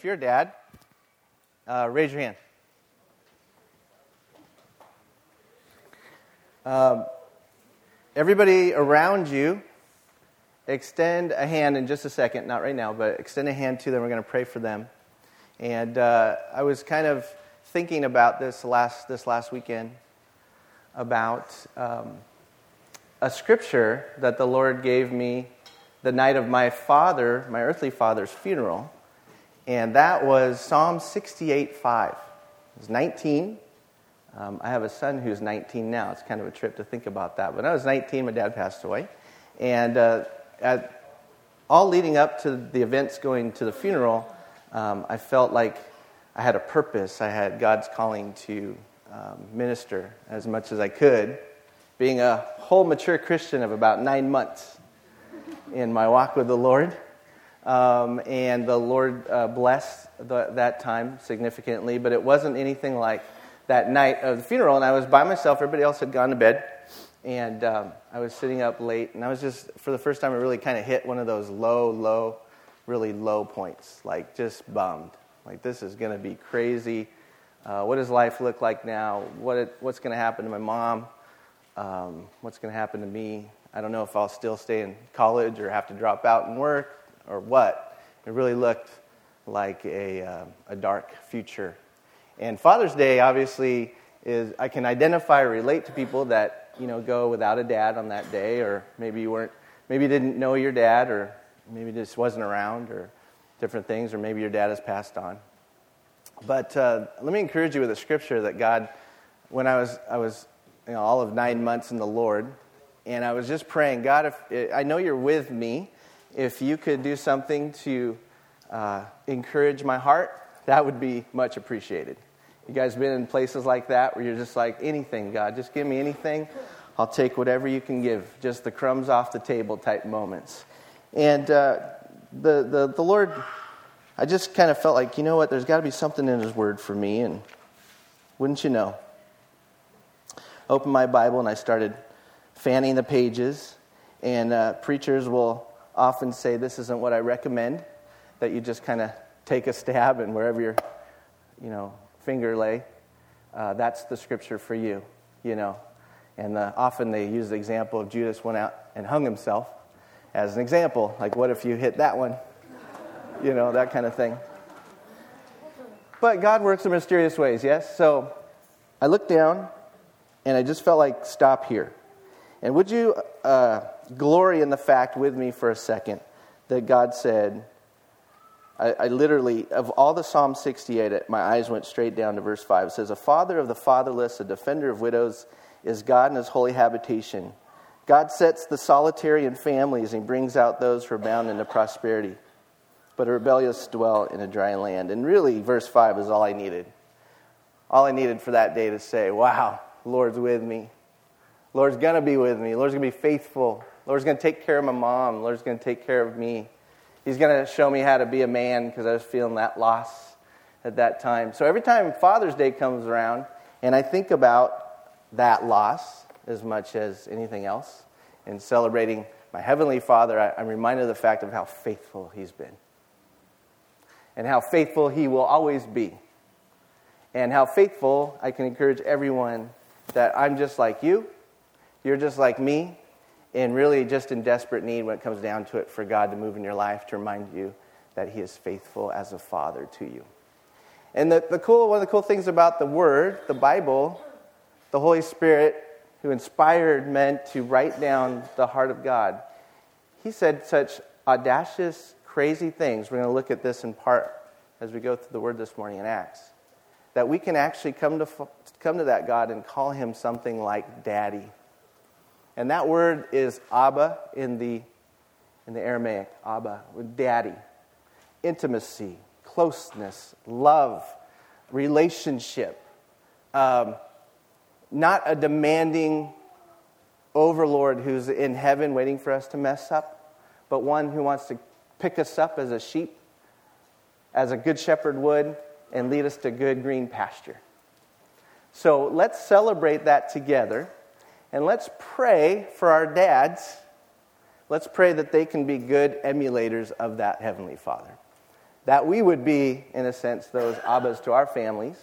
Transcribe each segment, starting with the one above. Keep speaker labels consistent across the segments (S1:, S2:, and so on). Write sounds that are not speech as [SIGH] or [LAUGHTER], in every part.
S1: if you're a dad, uh, raise your hand. Um, everybody around you, extend a hand in just a second, not right now, but extend a hand to them. We're going to pray for them. And uh, I was kind of thinking about this last, this last weekend about um, a scripture that the Lord gave me the night of my father, my earthly father's funeral. And that was Psalm 68 5. It was 19. Um, I have a son who's 19 now. It's kind of a trip to think about that. When I was 19, my dad passed away. And uh, at, all leading up to the events going to the funeral, um, I felt like I had a purpose. I had God's calling to um, minister as much as I could, being a whole mature Christian of about nine months in my walk with the Lord. Um, and the Lord uh, blessed the, that time significantly, but it wasn't anything like that night of the funeral. And I was by myself, everybody else had gone to bed. And um, I was sitting up late, and I was just, for the first time, it really kind of hit one of those low, low, really low points, like just bummed. Like, this is going to be crazy. Uh, what does life look like now? What it, what's going to happen to my mom? Um, what's going to happen to me? I don't know if I'll still stay in college or have to drop out and work or what. It really looked like a, uh, a dark future. And Father's Day, obviously, is I can identify relate to people that you know go without a dad on that day, or maybe you weren't, maybe you didn't know your dad, or maybe just wasn't around, or different things, or maybe your dad has passed on. But uh, let me encourage you with a scripture that God, when I was I was you know, all of nine months in the Lord, and I was just praying, God, if I know you're with me, if you could do something to uh, encourage my heart, that would be much appreciated. You guys been in places like that where you're just like, anything, God, just give me anything. I'll take whatever you can give, just the crumbs off the table type moments. And uh, the, the, the Lord, I just kind of felt like, you know what, there's got to be something in His Word for me. And wouldn't you know? Opened my Bible and I started fanning the pages. And uh, preachers will often say, This isn't what I recommend, that you just kind of take a stab and wherever your you know, finger lay, uh, that's the scripture for you, you know. And uh, often they use the example of Judas went out and hung himself as an example. Like, what if you hit that one? You know, that kind of thing. But God works in mysterious ways, yes? So I looked down and I just felt like stop here. And would you uh, glory in the fact with me for a second that God said, I, I, literally, of all the Psalm 68, my eyes went straight down to verse 5. It says, A father of the fatherless, a defender of widows, is God in his holy habitation. God sets the solitary in families and brings out those who are bound into prosperity. But a rebellious dwell in a dry land. And really, verse 5 is all I needed. All I needed for that day to say, Wow, Lord's with me. Lord's going to be with me. Lord's going to be faithful. Lord's going to take care of my mom. Lord's going to take care of me. He's going to show me how to be a man because I was feeling that loss at that time. So every time Father's Day comes around and I think about that loss as much as anything else in celebrating my Heavenly Father, I, I'm reminded of the fact of how faithful He's been and how faithful He will always be. And how faithful I can encourage everyone that I'm just like you you're just like me and really just in desperate need when it comes down to it for God to move in your life to remind you that He is faithful as a father to you. And the, the cool, one of the cool things about the Word, the Bible, the Holy Spirit, who inspired men to write down the heart of God, He said such audacious, crazy things. We're going to look at this in part as we go through the Word this morning in Acts. That we can actually come to, come to that God and call Him something like Daddy and that word is Abba in the, in the Aramaic, Abba, daddy. Intimacy, closeness, love, relationship. Um, not a demanding overlord who's in heaven waiting for us to mess up, but one who wants to pick us up as a sheep, as a good shepherd would, and lead us to good green pasture. So let's celebrate that together. And let's pray for our dads. Let's pray that they can be good emulators of that Heavenly Father. that we would be, in a sense, those abbas to our families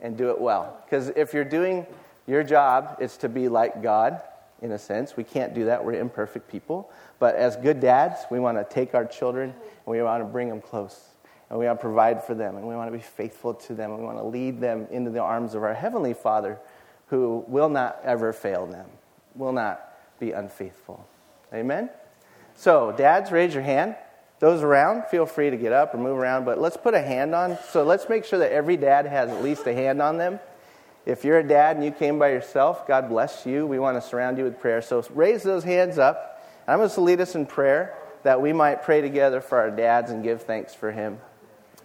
S1: and do it well. Because if you're doing your job, it's to be like God, in a sense. We can't do that, we're imperfect people. But as good dads, we want to take our children and we want to bring them close. And we want to provide for them and we want to be faithful to them. And we want to lead them into the arms of our Heavenly Father who will not ever fail them, will not be unfaithful. Amen? So, dads, raise your hand. Those around, feel free to get up or move around, but let's put a hand on. So, let's make sure that every dad has at least a hand on them. If you're a dad and you came by yourself, God bless you. We want to surround you with prayer. So, raise those hands up. I'm going to lead us in prayer that we might pray together for our dads and give thanks for him.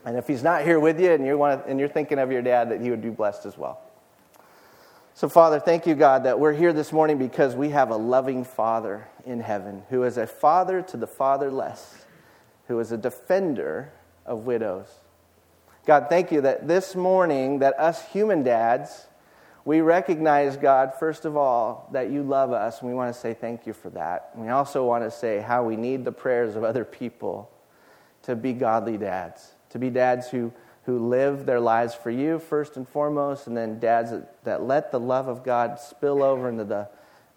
S1: And if he's not here with you and, you want, and you're thinking of your dad, that he would be blessed as well. So, Father, thank you, God, that we're here this morning because we have a loving Father in heaven who is a father to the fatherless, who is a defender of widows. God, thank you that this morning, that us human dads, we recognize, God, first of all, that you love us, and we want to say thank you for that. And we also want to say how we need the prayers of other people to be godly dads, to be dads who who live their lives for you first and foremost, and then dads that, that let the love of God spill over into the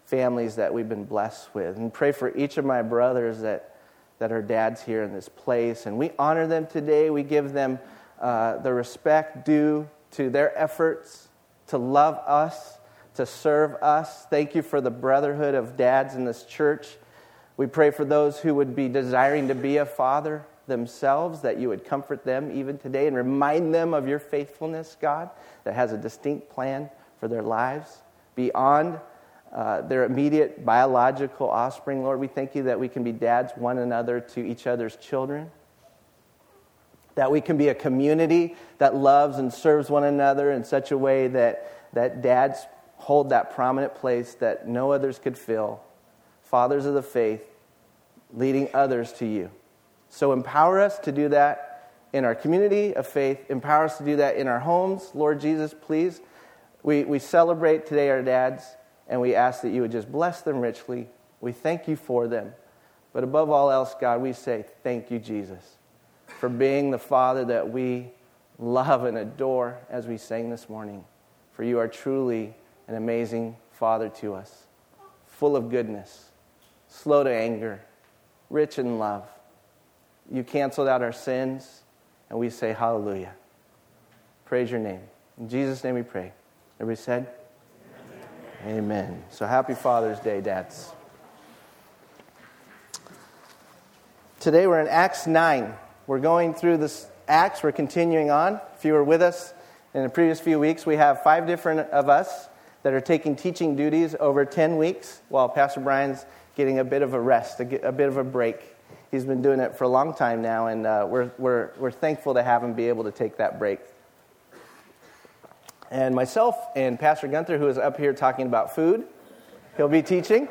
S1: families that we've been blessed with. And pray for each of my brothers that, that are dads here in this place. And we honor them today. We give them uh, the respect due to their efforts to love us, to serve us. Thank you for the brotherhood of dads in this church. We pray for those who would be desiring to be a father themselves, that you would comfort them even today and remind them of your faithfulness, God, that has a distinct plan for their lives beyond uh, their immediate biological offspring. Lord, we thank you that we can be dads one another to each other's children. That we can be a community that loves and serves one another in such a way that, that dads hold that prominent place that no others could fill. Fathers of the faith, leading others to you. So empower us to do that in our community of faith. Empower us to do that in our homes. Lord Jesus, please. We, we celebrate today our dads, and we ask that you would just bless them richly. We thank you for them. But above all else, God, we say thank you, Jesus, for being the Father that we love and adore as we sang this morning. For you are truly an amazing Father to us, full of goodness, slow to anger, rich in love. You canceled out our sins, and we say hallelujah. Praise your name. In Jesus' name we pray. Everybody said? Amen. Amen. So happy Father's Day, dads. Today we're in Acts 9. We're going through this Acts, we're continuing on. If you were with us in the previous few weeks, we have five different of us that are taking teaching duties over 10 weeks while Pastor Brian's getting a bit of a rest, a, a bit of a break. He's been doing it for a long time now, and uh, we're, we're, we're thankful to have him be able to take that break. And myself and Pastor Gunther, who is up here talking about food, he'll be teaching,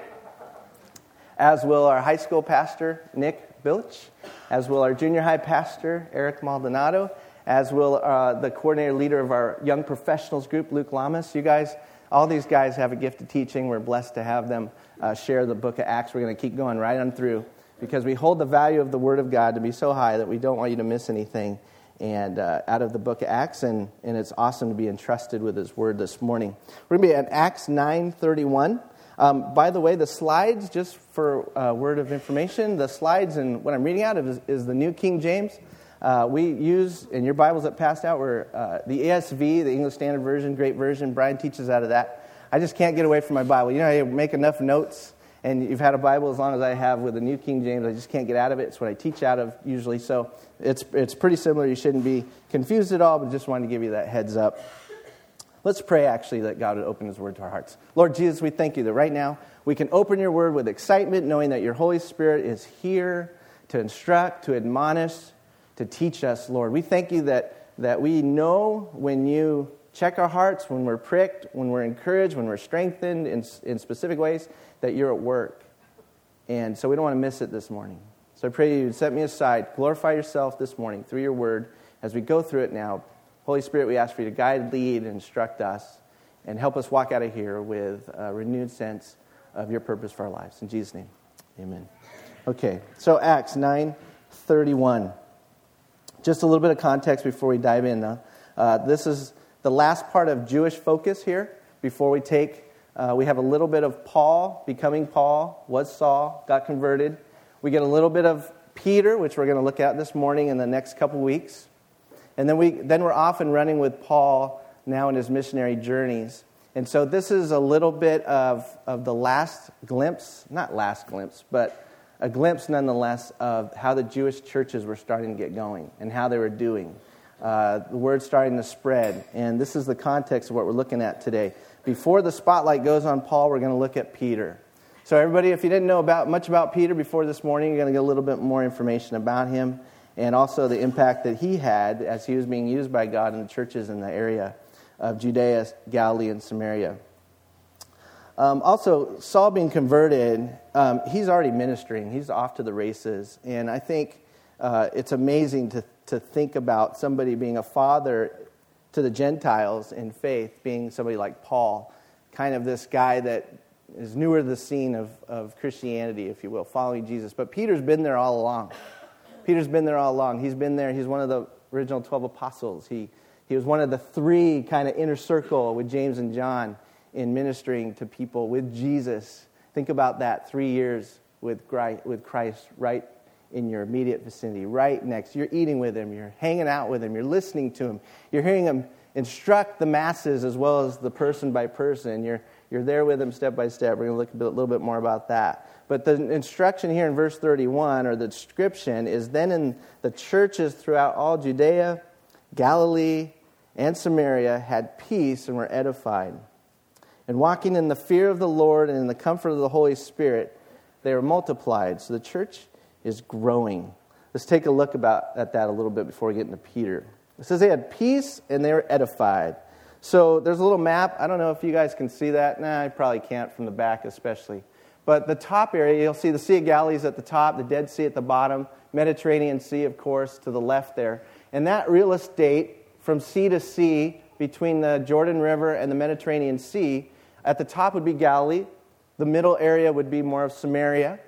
S1: as will our high school pastor, Nick Billich, as will our junior high pastor, Eric Maldonado, as will uh, the coordinator leader of our young professionals group, Luke Lamas. You guys, all these guys have a gift of teaching. We're blessed to have them uh, share the book of Acts. We're going to keep going right on through because we hold the value of the Word of God to be so high that we don't want you to miss anything. And uh, out of the book of Acts, and, and it's awesome to be entrusted with His Word this morning. We're going to be at Acts 9:31. Um, by the way, the slides, just for a word of information, the slides and what I'm reading out of is, is the New King James. Uh, we use, in your Bibles that passed out, were uh, the ESV, the English Standard Version, great version. Brian teaches out of that. I just can't get away from my Bible. You know, I make enough notes and you've had a Bible as long as I have with the New King James. I just can't get out of it. It's what I teach out of usually. So it's, it's pretty similar. You shouldn't be confused at all, but just wanted to give you that heads up. Let's pray actually that God would open His Word to our hearts. Lord Jesus, we thank you that right now we can open your Word with excitement, knowing that your Holy Spirit is here to instruct, to admonish, to teach us, Lord. We thank you that, that we know when you check our hearts, when we're pricked, when we're encouraged, when we're strengthened in, in specific ways, that you're at work. And so we don't want to miss it this morning. So I pray you would set me aside, glorify yourself this morning through your word as we go through it now. Holy Spirit, we ask for you to guide, lead, and instruct us and help us walk out of here with a renewed sense of your purpose for our lives. In Jesus' name, amen. Okay, so Acts 9 31. Just a little bit of context before we dive in. Uh, this is the last part of Jewish focus here before we take. Uh, we have a little bit of Paul becoming Paul, was Saul, got converted. We get a little bit of Peter, which we're going to look at this morning in the next couple weeks. And then, we, then we're off and running with Paul now in his missionary journeys. And so this is a little bit of, of the last glimpse, not last glimpse, but a glimpse nonetheless of how the Jewish churches were starting to get going and how they were doing. Uh, the word starting to spread. And this is the context of what we're looking at today. Before the spotlight goes on Paul, we're going to look at Peter. So, everybody, if you didn't know about, much about Peter before this morning, you're going to get a little bit more information about him and also the impact that he had as he was being used by God in the churches in the area of Judea, Galilee, and Samaria. Um, also, Saul being converted, um, he's already ministering. He's off to the races. And I think uh, it's amazing to, to think about somebody being a father to the Gentiles in faith, being somebody like Paul, kind of this guy that is newer to the scene of, of Christianity, if you will, following Jesus. But Peter's been there all along. Peter's been there all along. He's been there. He's one of the original 12 apostles. He, he was one of the three kind of inner circle with James and John in ministering to people with Jesus. Think about that three years with Christ, with Christ right in your immediate vicinity, right next. You're eating with him, you're hanging out with him, you're listening to him, you're hearing him instruct the masses as well as the person by person. You're, you're there with him step by step. We're going to look a, bit, a little bit more about that. But the instruction here in verse 31, or the description, is then in the churches throughout all Judea, Galilee, and Samaria had peace and were edified. And walking in the fear of the Lord and in the comfort of the Holy Spirit, they were multiplied. So the church is growing. Let's take a look about, at that a little bit before we get into Peter. It says they had peace and they were edified. So there's a little map. I don't know if you guys can see that. Nah, I probably can't from the back, especially. But the top area, you'll see the Sea of Galilee is at the top, the Dead Sea at the bottom, Mediterranean Sea, of course, to the left there. And that real estate from sea to sea between the Jordan River and the Mediterranean Sea, at the top would be Galilee, the middle area would be more of Samaria,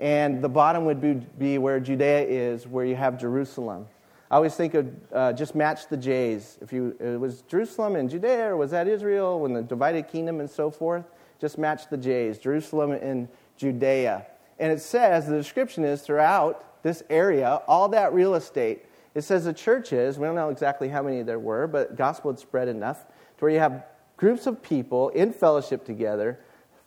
S1: and the bottom would be, where Judea is, where you have Jerusalem. I always think of uh, just match the J's. If you it was Jerusalem and Judea, or was that Israel when the divided kingdom and so forth? Just match the J's. Jerusalem and Judea. And it says the description is throughout this area, all that real estate. It says the churches. We don't know exactly how many there were, but gospel had spread enough to where you have groups of people in fellowship together,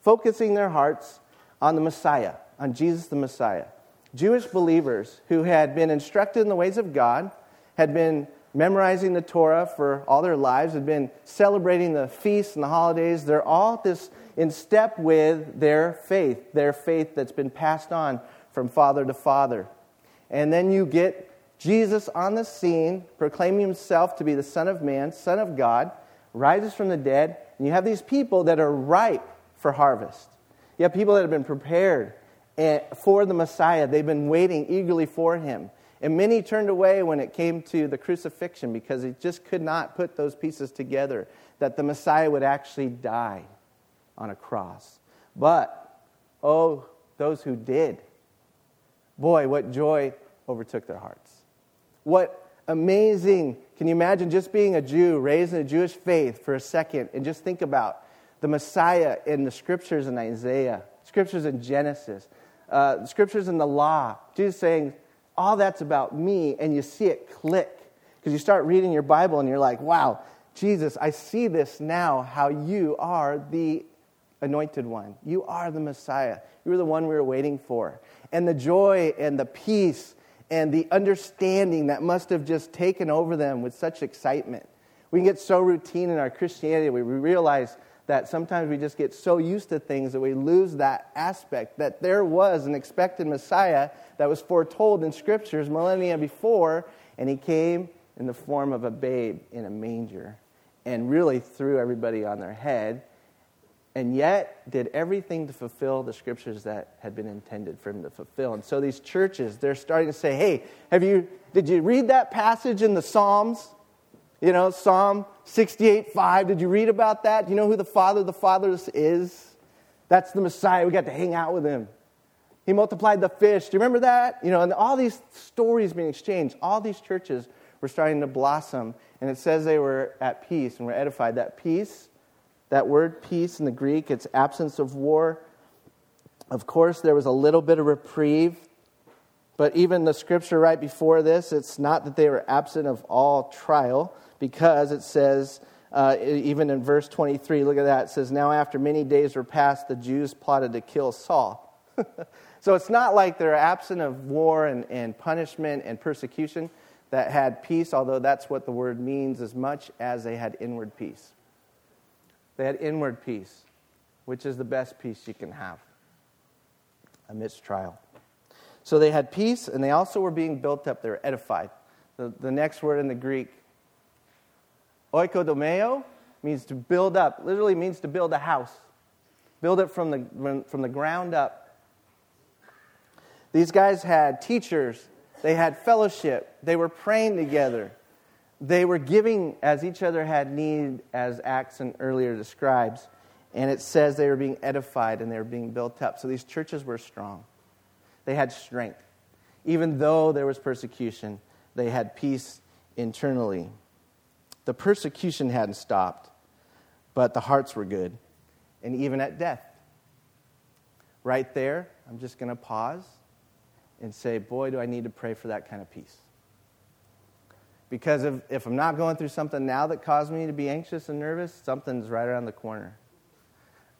S1: focusing their hearts on the Messiah, on Jesus the Messiah. Jewish believers who had been instructed in the ways of God, had been memorizing the Torah for all their lives, had been celebrating the feasts and the holidays. They're all this in step with their faith, their faith that's been passed on from father to father. And then you get Jesus on the scene, proclaiming himself to be the Son of Man, Son of God, rises from the dead, and you have these people that are ripe for harvest. You have people that have been prepared Eh, for the Messiah. They've been waiting eagerly for him. And many turned away when it came to the crucifixion because he just could not put those pieces together that the Messiah would actually die on a cross. But, oh, those who did, boy, what joy overtook their hearts. What amazing, can you imagine just being a Jew, raised in a Jewish faith for a second, and just think about the Messiah in the scriptures in Isaiah, scriptures in Genesis, uh, scriptures in the law. Jesus saying, all that's about me, and you see it click. Because you start reading your Bible and you're like, wow, Jesus, I see this now, how you are the anointed one. You are the Messiah. You are the one we were waiting for. And the joy and the peace and the understanding that must have just taken over them with such excitement. We get so routine in our Christianity, we realize that sometimes we just get so used to things that we lose that aspect that there was an expected Messiah that was foretold in scriptures millennia before, and he came in the form of a babe in a manger and really threw everybody on their head, and yet did everything to fulfill the scriptures that had been intended for him to fulfill. And so these churches, they're starting to say, hey, have you, did you read that passage in the Psalms? You know, Psalm 68 5. Did you read about that? Do you know who the Father of the Fatherless is? That's the Messiah. We got to hang out with him. He multiplied the fish. Do you remember that? You know, and all these stories being exchanged, all these churches were starting to blossom. And it says they were at peace and were edified. That peace, that word peace in the Greek, it's absence of war. Of course, there was a little bit of reprieve. But even the scripture right before this, it's not that they were absent of all trial, because it says, uh, even in verse 23, look at that. It says, Now after many days were passed, the Jews plotted to kill Saul. [LAUGHS] so it's not like they're absent of war and, and punishment and persecution that had peace, although that's what the word means as much as they had inward peace. They had inward peace, which is the best peace you can have amidst trial. So they had peace, and they also were being built up. They were edified. The, the next word in the Greek, oikodomeo, means to build up. Literally means to build a house. Build it from the, from the ground up. These guys had teachers, they had fellowship, they were praying together, they were giving as each other had need, as Axon earlier describes. And it says they were being edified and they were being built up. So these churches were strong. They had strength. Even though there was persecution, they had peace internally. The persecution hadn't stopped, but the hearts were good. And even at death. Right there, I'm just going to pause and say, boy, do I need to pray for that kind of peace. Because if, if I'm not going through something now that caused me to be anxious and nervous, something's right around the corner.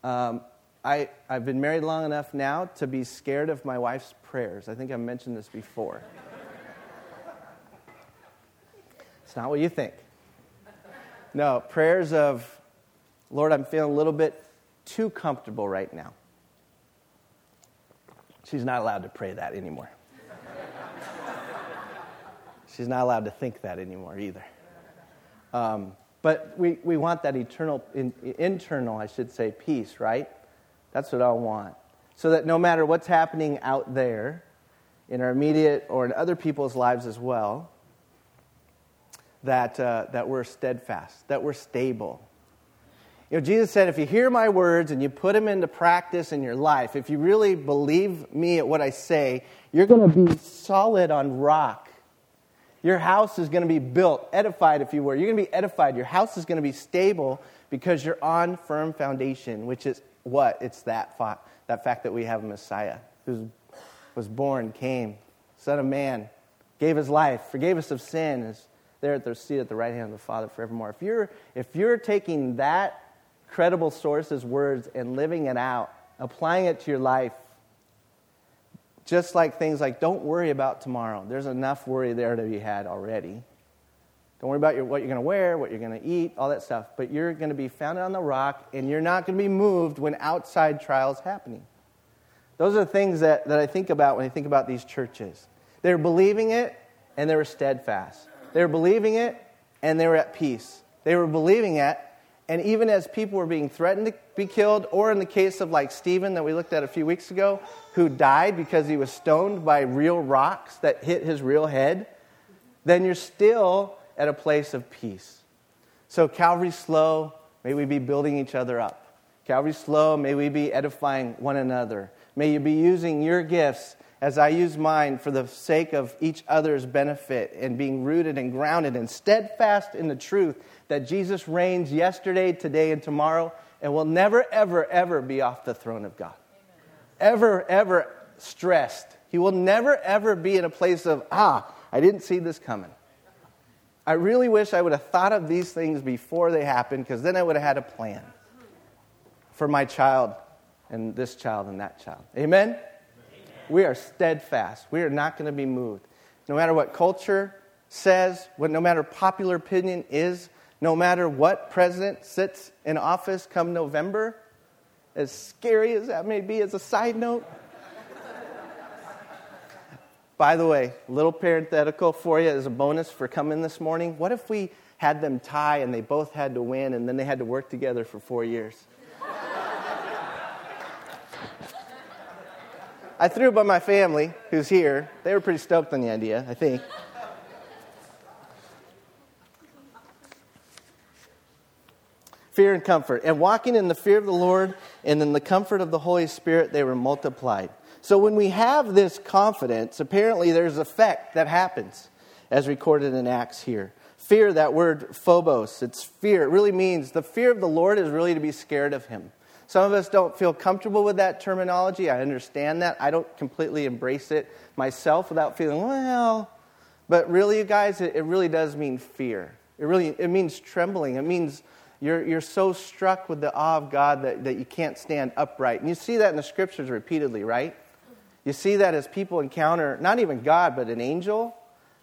S1: Um, I, I've been married long enough now to be scared of my wife's prayers. I think I've mentioned this before. [LAUGHS] it's not what you think. No, prayers of, Lord, I'm feeling a little bit too comfortable right now. She's not allowed to pray that anymore. [LAUGHS] She's not allowed to think that anymore either. Um, but we, we want that eternal, in, internal, I should say, peace, right? That's what I want. So that no matter what's happening out there, in our immediate or in other people's lives as well, that, uh, that we're steadfast, that we're stable, you know, Jesus said, if you hear my words and you put them into practice in your life, if you really believe me at what I say, you're going to be solid on rock. Your house is going to be built, edified, if you were. You're going to be edified. Your house is going to be stable because you're on firm foundation, which is what? It's that, fa- that fact that we have a Messiah who was born, came, Son of Man, gave his life, forgave us of sin, there at the seat at the right hand of the Father forevermore. If you're, if you're taking that credible sources' words and living it out, applying it to your life. Just like things like, don't worry about tomorrow. There's enough worry there to be had already. Don't worry about your, what you're going to wear, what you're going to eat, all that stuff. But you're going to be founded on the rock, and you're not going to be moved when outside trials happening. Those are the things that, that I think about when I think about these churches. They were believing it, and they were steadfast. They were believing it, and they were at peace. They were believing it, and even as people were being threatened to be killed, or in the case of like Stephen that we looked at a few weeks ago, who died because he was stoned by real rocks that hit his real head, then you're still at a place of peace. So, Calvary Slow, may we be building each other up. Calvary Slow, may we be edifying one another. May you be using your gifts as I use mine for the sake of each other's benefit and being rooted and grounded and steadfast in the truth that Jesus reigns yesterday, today, and tomorrow and will never, ever, ever be off the throne of God. Ever, ever stressed. He will never, ever be in a place of, ah, I didn't see this coming. I really wish I would have thought of these things before they happened because then I would have had a plan for my child and this child and that child. Amen? We are steadfast. We are not going to be moved. No matter what culture says, what no matter popular opinion is, no matter what president sits in office come November, as scary as that may be as a side note. [LAUGHS] By the way, little parenthetical for you as a bonus for coming this morning. What if we had them tie and they both had to win and then they had to work together for four years? I threw it by my family, who's here. They were pretty stoked on the idea, I think. fear and comfort. And walking in the fear of the Lord and in the comfort of the Holy Spirit, they were multiplied. So when we have this confidence, apparently there's effect that happens, as recorded in Acts here. Fear, that word phobos, it's fear. It really means the fear of the Lord is really to be scared of him. Some of us don't feel comfortable with that terminology. I understand that. I don't completely embrace it myself without feeling, well, but really, you guys, it, it really does mean fear. It really it means trembling. It means you're, you're so struck with the awe of God that, that you can't stand upright. And you see that in the scriptures repeatedly, right? You see that as people encounter not even God, but an angel.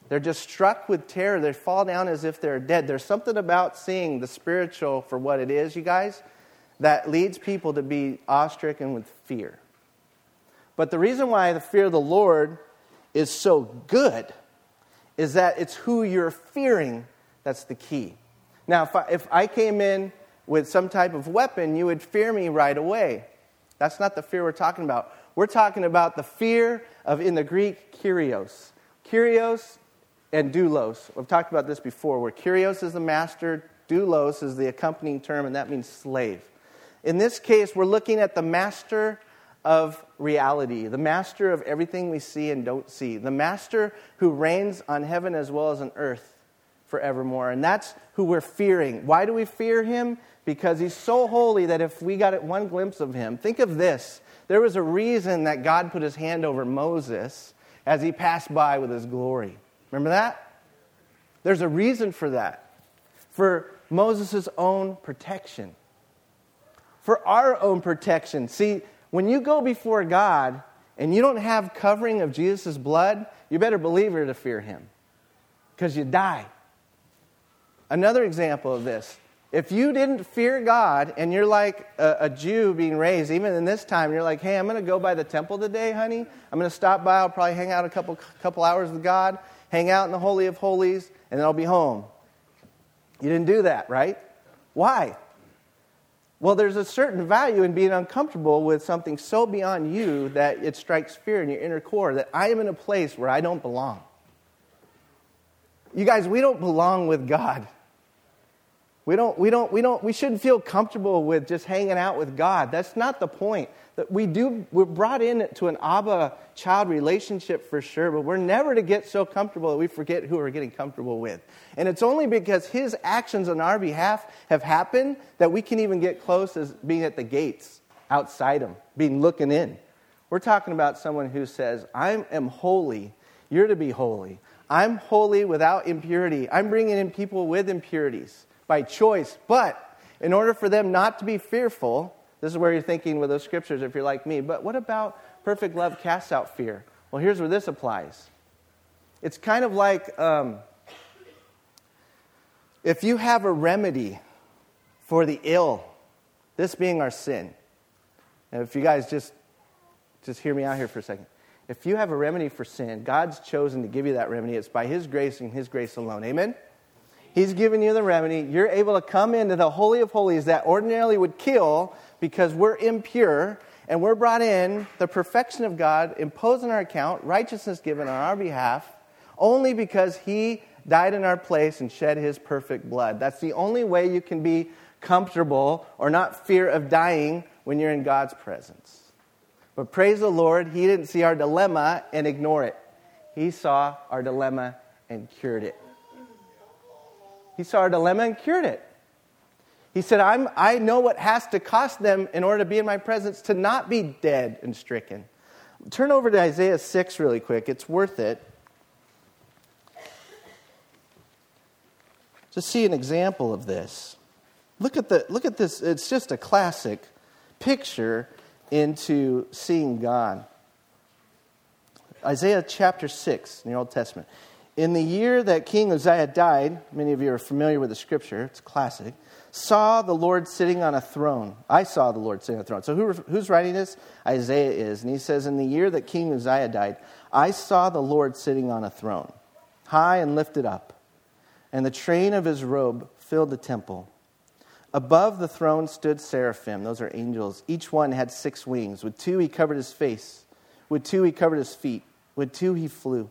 S1: They're just struck with terror. They fall down as if they're dead. There's something about seeing the spiritual for what it is, you guys, that leads people to be awestricken with fear. But the reason why the fear of the Lord is so good is that it's who you're fearing that's the key. Now, if I, if I came in with some type of weapon, you would fear me right away. That's not the fear we're talking about. We're talking about the fear of, in the Greek, kyrios. Kyrios and doulos. We've talked about this before, where kyrios is the master, doulos is the accompanying term, and that means slave. In this case, we're looking at the master of reality, the master of everything we see and don't see, the master who reigns on heaven as well as on earth forevermore. And that's who we're fearing. Why do we fear him? Because he's so holy that if we got one glimpse of him, think of this there was a reason that God put his hand over Moses as he passed by with his glory. Remember that? There's a reason for that. For Moses' own protection. For our own protection. See, when you go before God and you don't have covering of Jesus' blood, you better believe you're to fear him because you die. Another example of this if you didn't fear God and you're like a, a, Jew being raised, even in this time, you're like, hey, I'm going to go by the temple today, honey. I'm going to stop by. I'll probably hang out a couple, couple hours with God, hang out in the Holy of Holies, and then I'll be home. You didn't do that, right? Why? Well, there's a certain value in being uncomfortable with something so beyond you that it strikes fear in your inner core that I am in a place where I don't belong. You guys, we don't belong with God. We don't, we don't, we don't, we shouldn't feel comfortable with just hanging out with God. That's not the point. That we do, we're brought in to an Abba child relationship for sure, but we're never to get so comfortable that we forget who we're getting comfortable with. And it's only because His actions on our behalf have happened that we can even get close as being at the gates outside Him, being looking in. We're talking about someone who says, I am holy, you're to be holy. I'm holy without impurity. I'm bringing in people with impurities by choice. But in order for them not to be fearful, this is where you're thinking with those scriptures if you're like me. But what about perfect love casts out fear? Well, here's where this applies. It's kind of like um, if you have a remedy for the ill, this being our sin. If you guys just just hear me out here for a second. If you have a remedy for sin, God's chosen to give you that remedy. It's by His grace and His grace alone. Amen? He's given you the remedy. You're able to come into the Holy of Holies that ordinarily would kill because we're impure, and we're brought in the perfection of God imposed on our account, righteousness given on our behalf, only because He died in our place and shed His perfect blood. That's the only way you can be comfortable or not fear of dying when you're in God's presence. But praise the Lord, He didn't see our dilemma and ignore it. He saw our dilemma and cured it. He saw our dilemma and cured it. He said, I know what has to cost them in order to be in my presence to not be dead and stricken. Turn over to Isaiah 6 really quick. It's worth it. To see an example of this. Look at, the, look at this. It's just a classic picture into seeing God. Isaiah chapter 6 in the Old Testament. In the year that King Uzziah died, many of you are familiar with the scripture, it's classic, saw the Lord sitting on a throne. I saw the Lord sitting on a throne. So who, who's writing this? Isaiah is. And he says, In the year that King Uzziah died, I saw the Lord sitting on a throne, high and lifted up, and the train of his robe filled the temple. Above the throne stood seraphim, those are angels. Each one had six wings. With two he covered his face, with two he covered his feet, with two he flew.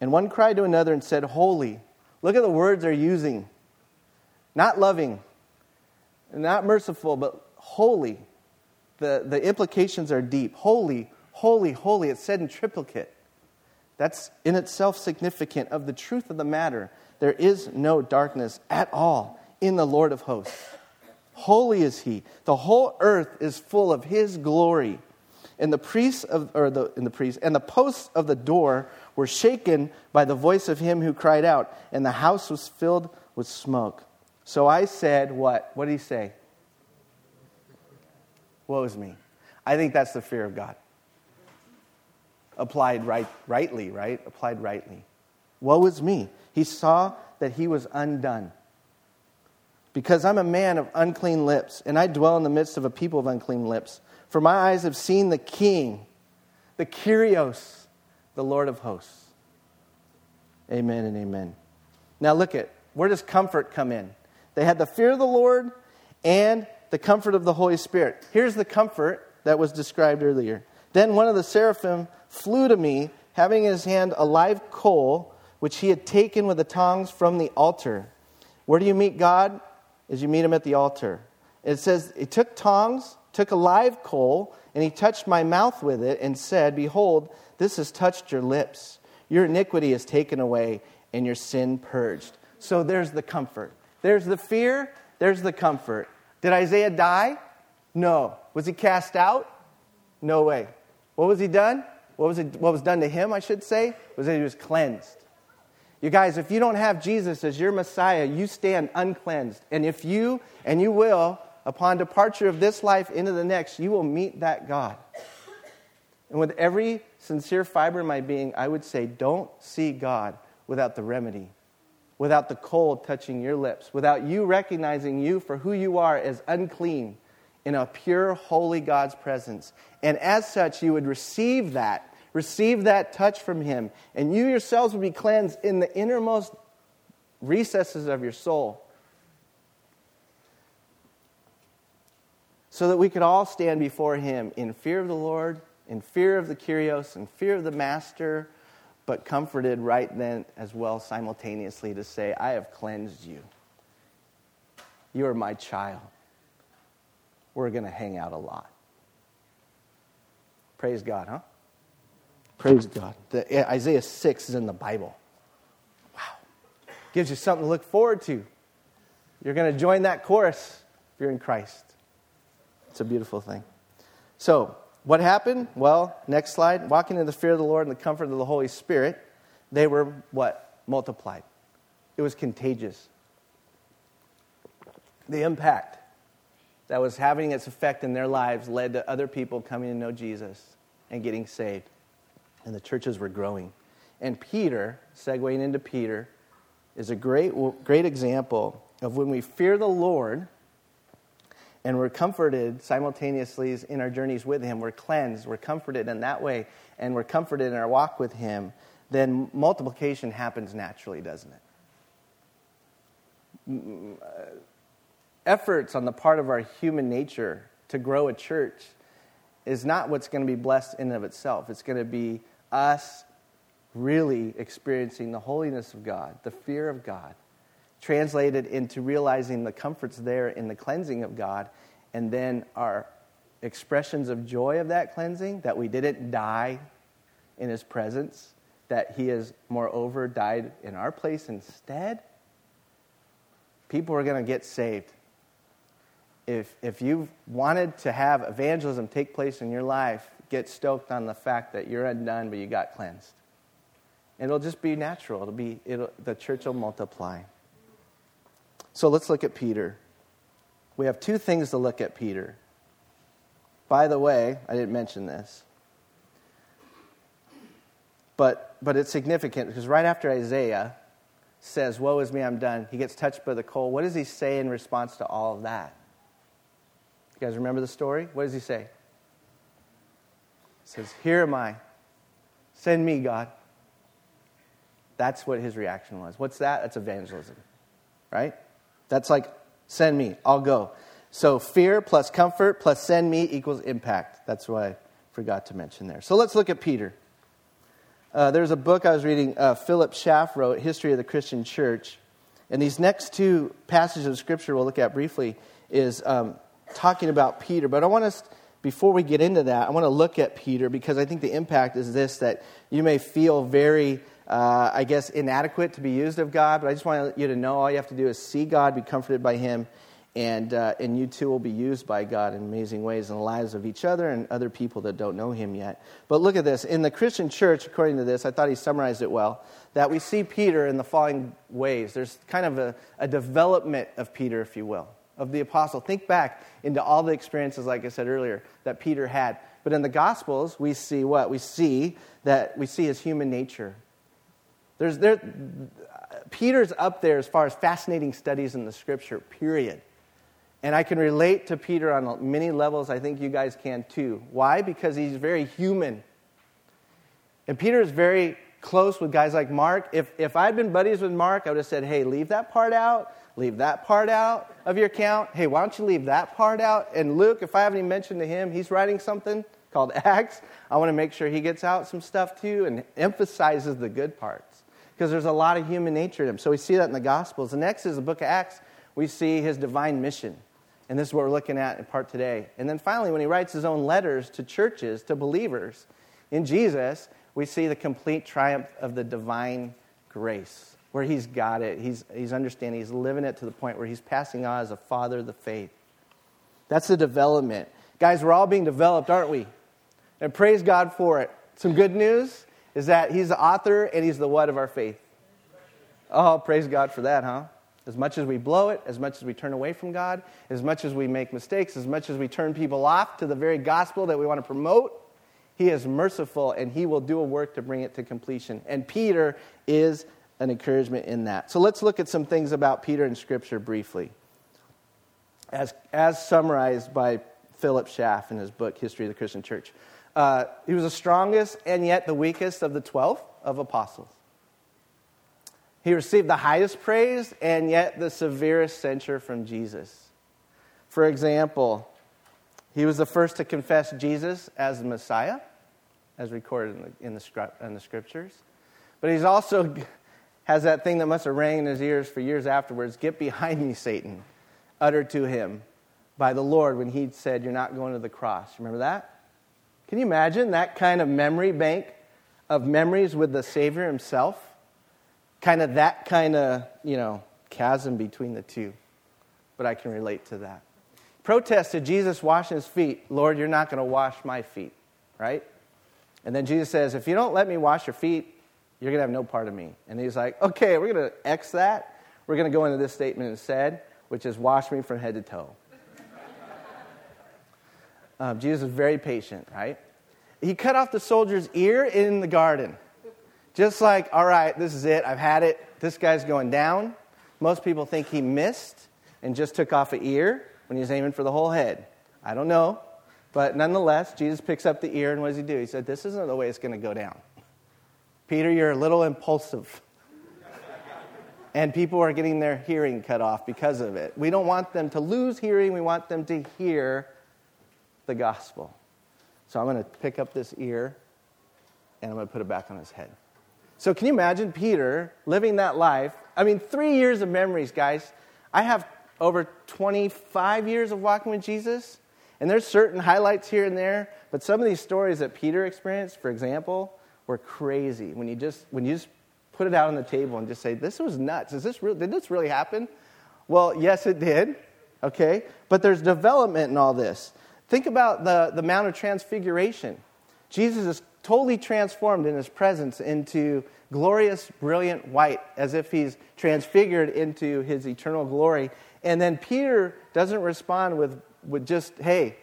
S1: And one cried to another and said, Holy. Look at the words they're using. Not loving, not merciful, but holy. The, the implications are deep. Holy, Holy, holy. It's said in triplicate. That's in itself significant of the truth of the matter. There is no darkness at all in the Lord of hosts. Holy is he. The whole earth is full of his glory. And the priests of or the in the priests and the posts of the door were shaken by the voice of him who cried out, and the house was filled with smoke. So I said, What? What did he say? Woe is me. I think that's the fear of God applied right, rightly, right? Applied rightly. Woe is me. He saw that he was undone. Because I'm a man of unclean lips, and I dwell in the midst of a people of unclean lips. For my eyes have seen the King, the Kyrios, the Lord of hosts. Amen and amen. Now look at where does comfort come in? They had the fear of the Lord and the comfort of the Holy Spirit. Here's the comfort that was described earlier. Then one of the seraphim flew to me, having in his hand a live coal, which he had taken with the tongs from the altar. Where do you meet God? As you meet him at the altar. It says, He took tongs, took a live coal, and he touched my mouth with it and said, Behold, this has touched your lips. Your iniquity is taken away, and your sin purged. So there's the comfort. There's the fear, there's the comfort. Did Isaiah die? No. Was he cast out? No way. What was he done? What was, it, what was done to him, I should say, was that he was cleansed. You guys, if you don't have Jesus as your Messiah, you stand uncleansed. And if you, and you will, upon departure of this life into the next, you will meet that God. And with every sincere fiber in my being, I would say, don't see God without the remedy, without the cold touching your lips, without you recognizing you for who you are as unclean in a pure, holy God's presence. And as such, you would receive that receive that touch from Him, and you yourselves will be cleansed in the innermost recesses of your soul. So that we could all stand before Him in fear of the Lord, in fear of the Kyrios, in fear of the Master, but comforted right then as well simultaneously to say, I have cleansed you. You are my child. We're going to hang out a lot. Praise God, huh? Praise God. The, Isaiah 6 is in the Bible. Wow. Gives you something to look forward to. You're going to join that chorus if you're in Christ. It's a beautiful thing. So, what happened? Well, next slide. Walking in the fear of the Lord and the comfort of the Holy Spirit, they were what? Multiplied. It was contagious. The impact that was having its effect in their lives led to other people coming to know Jesus and getting saved and the churches were growing. And Peter, segueing into Peter, is a great, great example of when we fear the Lord and we're comforted simultaneously in our journeys with Him. We're cleansed, we're comforted in that way, and we're comforted in our walk with Him. Then multiplication happens naturally, doesn't it? Mm, uh, efforts on the part of our human nature to grow a church is not what's going to be blessed in and of itself. It's going to be us really experiencing the holiness of God, the fear of God, translated into realizing the comforts there in the cleansing of God, and then our expressions of joy of that cleansing, that we didn't die in His presence, that He has, moreover, died in our place instead. People are going to get saved. If, if you've wanted to have evangelism take place in your life, get stoked on the fact that you're undone, but you got cleansed. It'll just be natural. It'll be, it'll, the church will multiply. So let's look at Peter. We have two things to look at Peter. By the way, I didn't mention this. But, but it's significant because right after Isaiah says, Woe is me, I'm done, he gets touched by the coal. What does he say in response to all of that? You guys remember the story? What does he say? He says, Here am I. Send me, God. That's what his reaction was. What's that? That's evangelism, right? That's like, send me, I'll go. So fear plus comfort plus send me equals impact. That's what I forgot to mention there. So let's look at Peter. Uh, there's a book I was reading, uh, Philip Schaff wrote, History of the Christian Church. And these next two passages of Scripture we'll look at briefly is um, talking about Peter. But I want us before we get into that, I want to look at Peter because I think the impact is this that you may feel very, uh, I guess, inadequate to be used of God, but I just want you to know all you have to do is see God, be comforted by Him, and, uh, and you too will be used by God in amazing ways in the lives of each other and other people that don't know Him yet. But look at this. In the Christian church, according to this, I thought he summarized it well, that we see Peter in the following ways. There's kind of a, a development of Peter, if you will of the apostle. Think back into all the experiences, like I said earlier, that Peter had. But in the Gospels, we see what? We see that we see his human nature. There's, there, Peter's up there as far as fascinating studies in the scripture, period. And I can relate to Peter on many levels. I think you guys can too. Why? Because he's very human. And Peter is very close with guys like Mark. If, if I'd been buddies with Mark, I would have said, hey, leave that part out leave that part out of your account. Hey, why don't you leave that part out? And Luke, if I haven't mentioned to him, he's writing something called [LAUGHS] Acts. I want to make sure he gets out some stuff too and emphasizes the good parts because there's a lot of human nature in him. So we see that in the Gospels. The next is the book of Acts. We see his divine mission. And this is what we're looking at in part today. And then finally, when he writes his own letters to churches, to believers in Jesus, we see the complete triumph of the divine grace where he's got it. He's, he's understanding, he's living it to the point where he's passing on as a father of the faith. That's the development. Guys, we're all being developed, aren't we? And praise God for it. Some good news is that he's the author and he's the what of our faith. Oh, praise God for that, huh? As much as we blow it, as much as we turn away from God, as much as we make mistakes, as much as we turn people off to the very gospel that we want to promote, He is merciful and He will do a work to bring it to completion. And Peter is an encouragement in that. So let's look at some things about Peter in Scripture briefly, as, as summarized by Philip Schaff in his book, History of the Christian Church. Uh, he was the strongest and yet the weakest of the 12 of apostles. He received the highest praise and yet the severest censure from Jesus. For example, he was the first to confess Jesus as the Messiah, as recorded in the, in the, in the scriptures. But he's also [LAUGHS] has that thing that must have rang in his ears for years afterwards Get behind me, Satan, uttered to him by the Lord when he said, You're not going to the cross. Remember that? Can you imagine that kind of memory bank of memories with the Savior himself? Kind of that kind of, you know, chasm between the two. But I can relate to that. Protested Jesus washing his feet. Lord, you're not going to wash my feet, right? And then Jesus says, If you don't let me wash your feet, you're going to have no part of me. And he's like, okay, we're going to X that. We're going to go into this statement instead, which is wash me from head to toe. Um, Jesus is very patient, right? He cut off the soldier's ear in the garden. Just like, all right, this is it. I've had it. This guy's going down. Most people think he missed and just took off an ear when he was aiming for the whole head. I don't know. But nonetheless, Jesus picks up the ear, and what does he do? He said, This isn't the way it's going to go down. Peter, you're a little impulsive. and people are getting their hearing cut off because of it. We don't want them to lose hearing, we want them to hear the gospel. So I'm going to pick up this ear and I'm going to put it back on his head. So, can you imagine Peter living that life? I mean, three years of memories, guys. I have over 25 years of walking with Jesus, and there's certain highlights here and there, but some of these stories that Peter experienced, for example, were crazy. When you just when you just put it out on the table and just say, "This was nuts. Is this real? Did this really happen?" Well, yes, it did. Okay, but there's development in all this. Think about the, the Mount of Transfiguration. Jesus is totally transformed in his presence into glorious, brilliant white, as if he's transfigured into his eternal glory. And then Peter doesn't respond with, with just, hey,